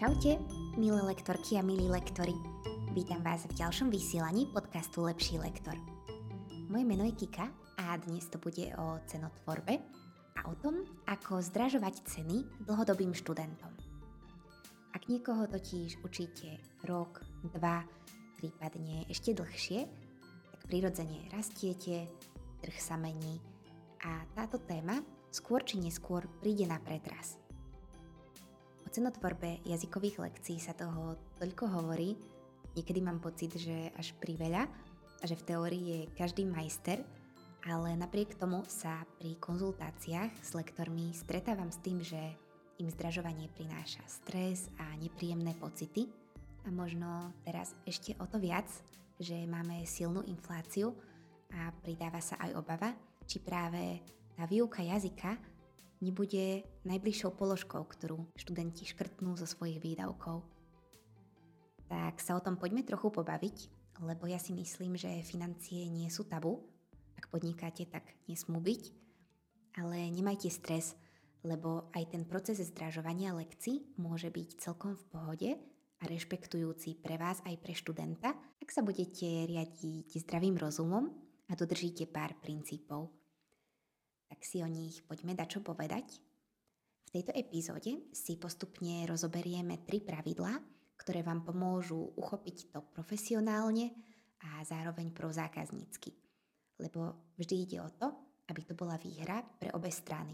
Čaute, milé lektorky a milí lektori. Vítam vás v ďalšom vysielaní podcastu Lepší lektor. Moje meno je Kika a dnes to bude o cenotvorbe a o tom, ako zdražovať ceny dlhodobým študentom. Ak niekoho totiž učíte rok, dva, prípadne ešte dlhšie, tak prirodzene rastiete, trh sa mení a táto téma skôr či neskôr príde na pretras – cenotvorbe jazykových lekcií sa toho toľko hovorí, niekedy mám pocit, že až priveľa a že v teórii je každý majster, ale napriek tomu sa pri konzultáciách s lektormi stretávam s tým, že im zdražovanie prináša stres a nepríjemné pocity. A možno teraz ešte o to viac, že máme silnú infláciu a pridáva sa aj obava, či práve tá výuka jazyka nebude najbližšou položkou, ktorú študenti škrtnú zo svojich výdavkov. Tak sa o tom poďme trochu pobaviť, lebo ja si myslím, že financie nie sú tabu. Ak podnikáte, tak nesmú byť. Ale nemajte stres, lebo aj ten proces zdražovania lekcií môže byť celkom v pohode a rešpektujúci pre vás aj pre študenta, ak sa budete riadiť zdravým rozumom a dodržíte pár princípov tak si o nich poďme dať čo povedať. V tejto epizóde si postupne rozoberieme tri pravidlá, ktoré vám pomôžu uchopiť to profesionálne a zároveň pro zákaznícky. Lebo vždy ide o to, aby to bola výhra pre obe strany.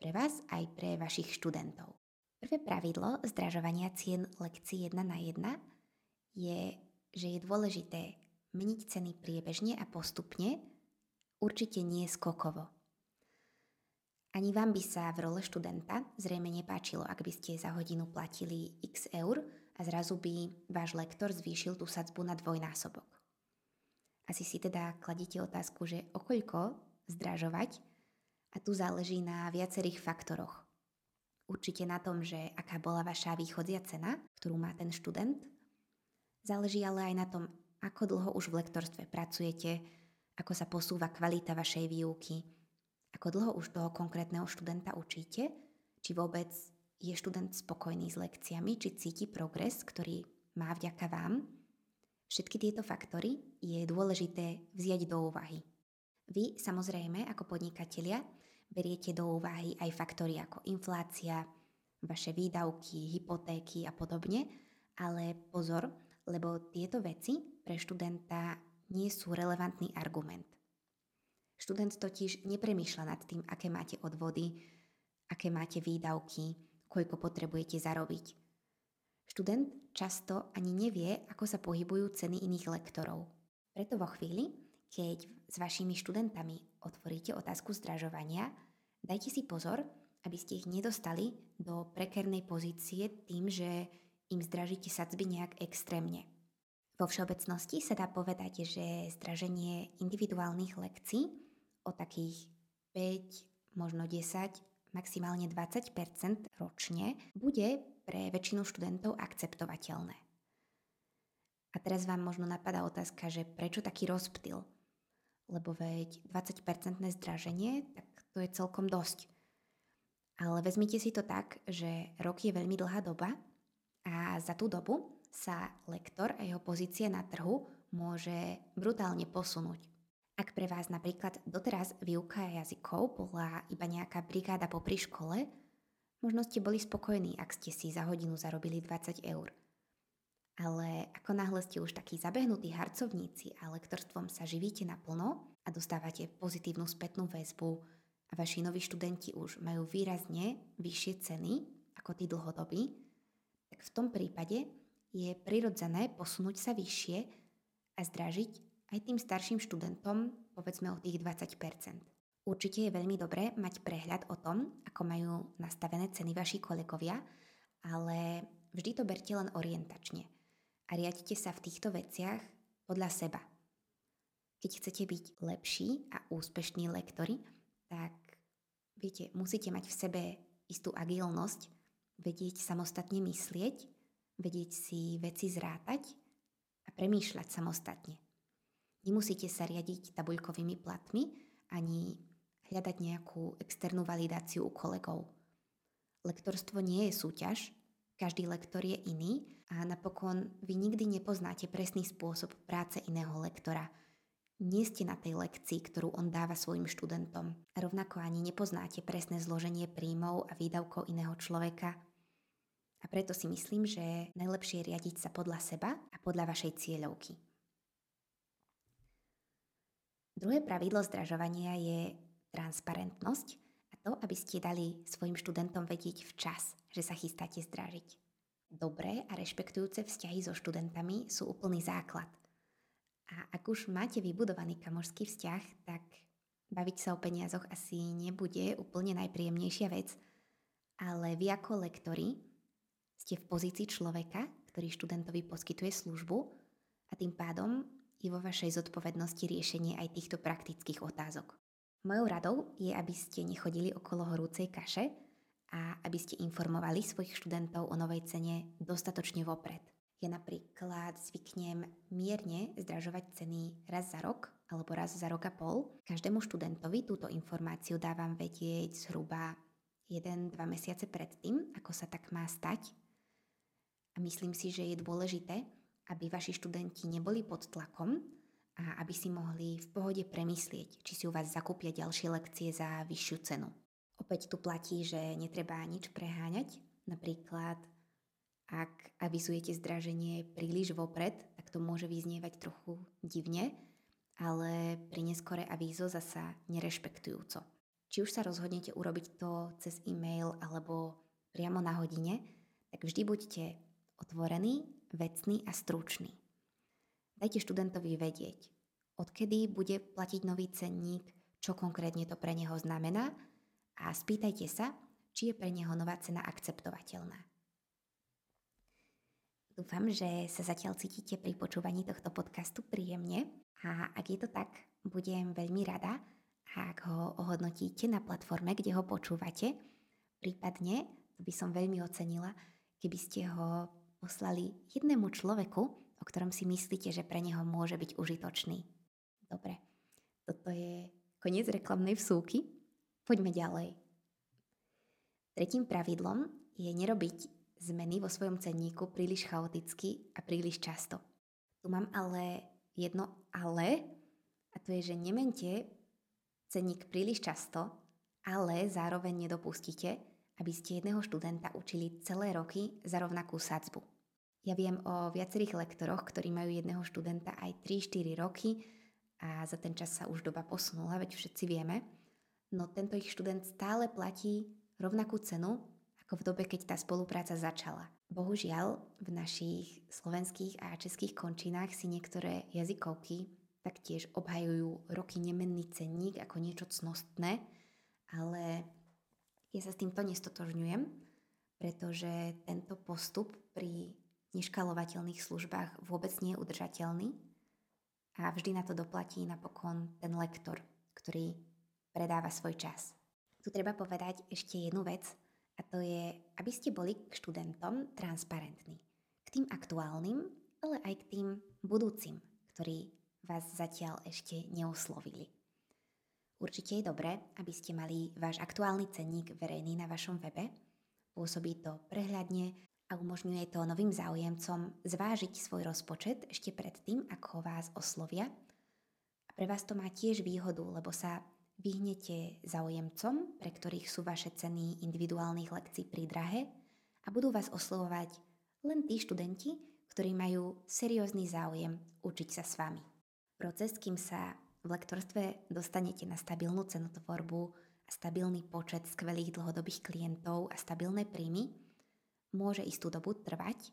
Pre vás aj pre vašich študentov. Prvé pravidlo zdražovania cien lekcií 1 na 1 je, že je dôležité meniť ceny priebežne a postupne, určite nie skokovo. Ani vám by sa v role študenta zrejme nepáčilo, ak by ste za hodinu platili x eur a zrazu by váš lektor zvýšil tú sadzbu na dvojnásobok. Asi si teda kladíte otázku, že okoľko zdražovať a tu záleží na viacerých faktoroch. Určite na tom, že aká bola vaša východzia cena, ktorú má ten študent. Záleží ale aj na tom, ako dlho už v lektorstve pracujete, ako sa posúva kvalita vašej výuky, ako dlho už toho konkrétneho študenta učíte? Či vôbec je študent spokojný s lekciami? Či cíti progres, ktorý má vďaka vám? Všetky tieto faktory je dôležité vziať do úvahy. Vy samozrejme ako podnikatelia beriete do úvahy aj faktory ako inflácia, vaše výdavky, hypotéky a podobne, ale pozor, lebo tieto veci pre študenta nie sú relevantný argument. Študent totiž nepremýšľa nad tým, aké máte odvody, aké máte výdavky, koľko potrebujete zarobiť. Študent často ani nevie, ako sa pohybujú ceny iných lektorov. Preto vo chvíli, keď s vašimi študentami otvoríte otázku zdražovania, dajte si pozor, aby ste ich nedostali do prekernej pozície tým, že im zdražíte sadzby nejak extrémne. Vo všeobecnosti sa dá povedať, že zdraženie individuálnych lekcií o takých 5, možno 10, maximálne 20% ročne bude pre väčšinu študentov akceptovateľné. A teraz vám možno napadá otázka, že prečo taký rozptyl? Lebo veď 20-percentné zdraženie, tak to je celkom dosť. Ale vezmite si to tak, že rok je veľmi dlhá doba a za tú dobu sa lektor a jeho pozícia na trhu môže brutálne posunúť. Ak pre vás napríklad doteraz výuka jazykov bola iba nejaká brigáda popri škole, možno ste boli spokojní, ak ste si za hodinu zarobili 20 eur. Ale ako náhle ste už takí zabehnutí harcovníci a lektorstvom sa živíte naplno a dostávate pozitívnu spätnú väzbu a vaši noví študenti už majú výrazne vyššie ceny ako tí dlhodobí, tak v tom prípade je prirodzené posunúť sa vyššie a zdražiť aj tým starším študentom, povedzme o tých 20% Určite je veľmi dobré mať prehľad o tom, ako majú nastavené ceny vaši kolegovia, ale vždy to berte len orientačne a riadite sa v týchto veciach podľa seba. Keď chcete byť lepší a úspešní lektori, tak viete, musíte mať v sebe istú agilnosť, vedieť samostatne myslieť, vedieť si veci zrátať a premýšľať samostatne. Nemusíte sa riadiť tabuľkovými platmi ani hľadať nejakú externú validáciu u kolegov. Lektorstvo nie je súťaž, každý lektor je iný a napokon vy nikdy nepoznáte presný spôsob práce iného lektora. Nie ste na tej lekcii, ktorú on dáva svojim študentom. A rovnako ani nepoznáte presné zloženie príjmov a výdavkov iného človeka. A preto si myslím, že najlepšie je riadiť sa podľa seba a podľa vašej cieľovky. Druhé pravidlo zdražovania je transparentnosť a to, aby ste dali svojim študentom vedieť včas, že sa chystáte zdražiť. Dobré a rešpektujúce vzťahy so študentami sú úplný základ. A ak už máte vybudovaný kamošský vzťah, tak baviť sa o peniazoch asi nebude úplne najpríjemnejšia vec, ale vy ako lektori ste v pozícii človeka, ktorý študentovi poskytuje službu a tým pádom je vo vašej zodpovednosti riešenie aj týchto praktických otázok. Mojou radou je, aby ste nechodili okolo horúcej kaše a aby ste informovali svojich študentov o novej cene dostatočne vopred. Ja napríklad zvyknem mierne zdražovať ceny raz za rok alebo raz za rok a pol. Každému študentovi túto informáciu dávam vedieť zhruba 1-2 mesiace predtým, ako sa tak má stať. A myslím si, že je dôležité, aby vaši študenti neboli pod tlakom a aby si mohli v pohode premyslieť, či si u vás zakúpia ďalšie lekcie za vyššiu cenu. Opäť tu platí, že netreba nič preháňať. Napríklad ak avizujete zdraženie príliš vopred, tak to môže vyznievať trochu divne, ale pri neskore avízo zasa nerešpektujúco. Či už sa rozhodnete urobiť to cez e-mail alebo priamo na hodine, tak vždy buďte otvorení, vecní a struční. Dajte študentovi vedieť, odkedy bude platiť nový cenník, čo konkrétne to pre neho znamená a spýtajte sa, či je pre neho nová cena akceptovateľná. Dúfam, že sa zatiaľ cítite pri počúvaní tohto podcastu príjemne a ak je to tak, budem veľmi rada, ak ho ohodnotíte na platforme, kde ho počúvate. Prípadne, to by som veľmi ocenila, keby ste ho poslali jednému človeku, o ktorom si myslíte, že pre neho môže byť užitočný. Dobre, toto je koniec reklamnej vsúky. Poďme ďalej. Tretím pravidlom je nerobiť zmeny vo svojom cenníku príliš chaoticky a príliš často. Tu mám ale jedno ale, a to je, že nemente cenník príliš často, ale zároveň nedopustíte, aby ste jedného študenta učili celé roky za rovnakú sadzbu. Ja viem o viacerých lektoroch, ktorí majú jedného študenta aj 3-4 roky a za ten čas sa už doba posunula, veď všetci vieme. No tento ich študent stále platí rovnakú cenu ako v dobe, keď tá spolupráca začala. Bohužiaľ, v našich slovenských a českých končinách si niektoré jazykovky taktiež obhajujú roky nemenný cenník ako niečo cnostné, ale ja sa s týmto nestotožňujem, pretože tento postup pri neškalovateľných službách vôbec nie je udržateľný a vždy na to doplatí napokon ten lektor, ktorý predáva svoj čas. Tu treba povedať ešte jednu vec, a to je, aby ste boli k študentom transparentní. K tým aktuálnym, ale aj k tým budúcim, ktorí vás zatiaľ ešte neoslovili. Určite je dobré, aby ste mali váš aktuálny cenník verejný na vašom webe. Pôsobí to prehľadne a umožňuje to novým záujemcom zvážiť svoj rozpočet ešte pred tým, ako vás oslovia. A pre vás to má tiež výhodu, lebo sa vyhnete záujemcom, pre ktorých sú vaše ceny individuálnych lekcií pridrahé a budú vás oslovovať len tí študenti, ktorí majú seriózny záujem učiť sa s vami. Proces, kým sa v lektorstve dostanete na stabilnú cenotvorbu a stabilný počet skvelých dlhodobých klientov a stabilné príjmy, môže istú dobu trvať.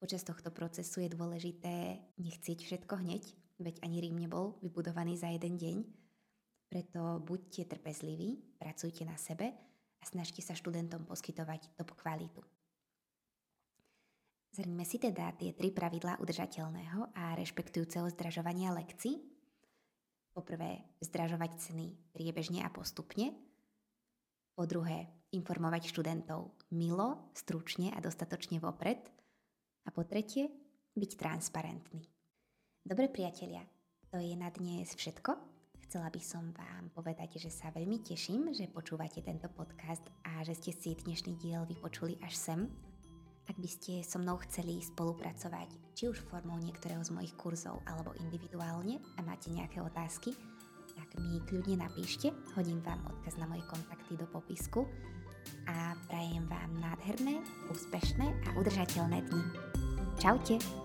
Počas tohto procesu je dôležité nechcieť všetko hneď, veď ani Rím nebol vybudovaný za jeden deň, preto buďte trpezliví, pracujte na sebe a snažte sa študentom poskytovať top kvalitu. Zhrňme si teda tie tri pravidlá udržateľného a rešpektujúceho zdražovania lekcií. Poprvé, zdražovať ceny priebežne a postupne. Po druhé, informovať študentov milo, stručne a dostatočne vopred. A po tretie, byť transparentný. Dobre priatelia, to je na dnes všetko. Chcela by som vám povedať, že sa veľmi teším, že počúvate tento podcast a že ste si dnešný diel vypočuli až sem. Ak by ste so mnou chceli spolupracovať, či už formou niektorého z mojich kurzov alebo individuálne a máte nejaké otázky, tak mi kľudne napíšte, hodím vám odkaz na moje kontakty do popisku a prajem vám nádherné, úspešné a udržateľné dni. Čaute!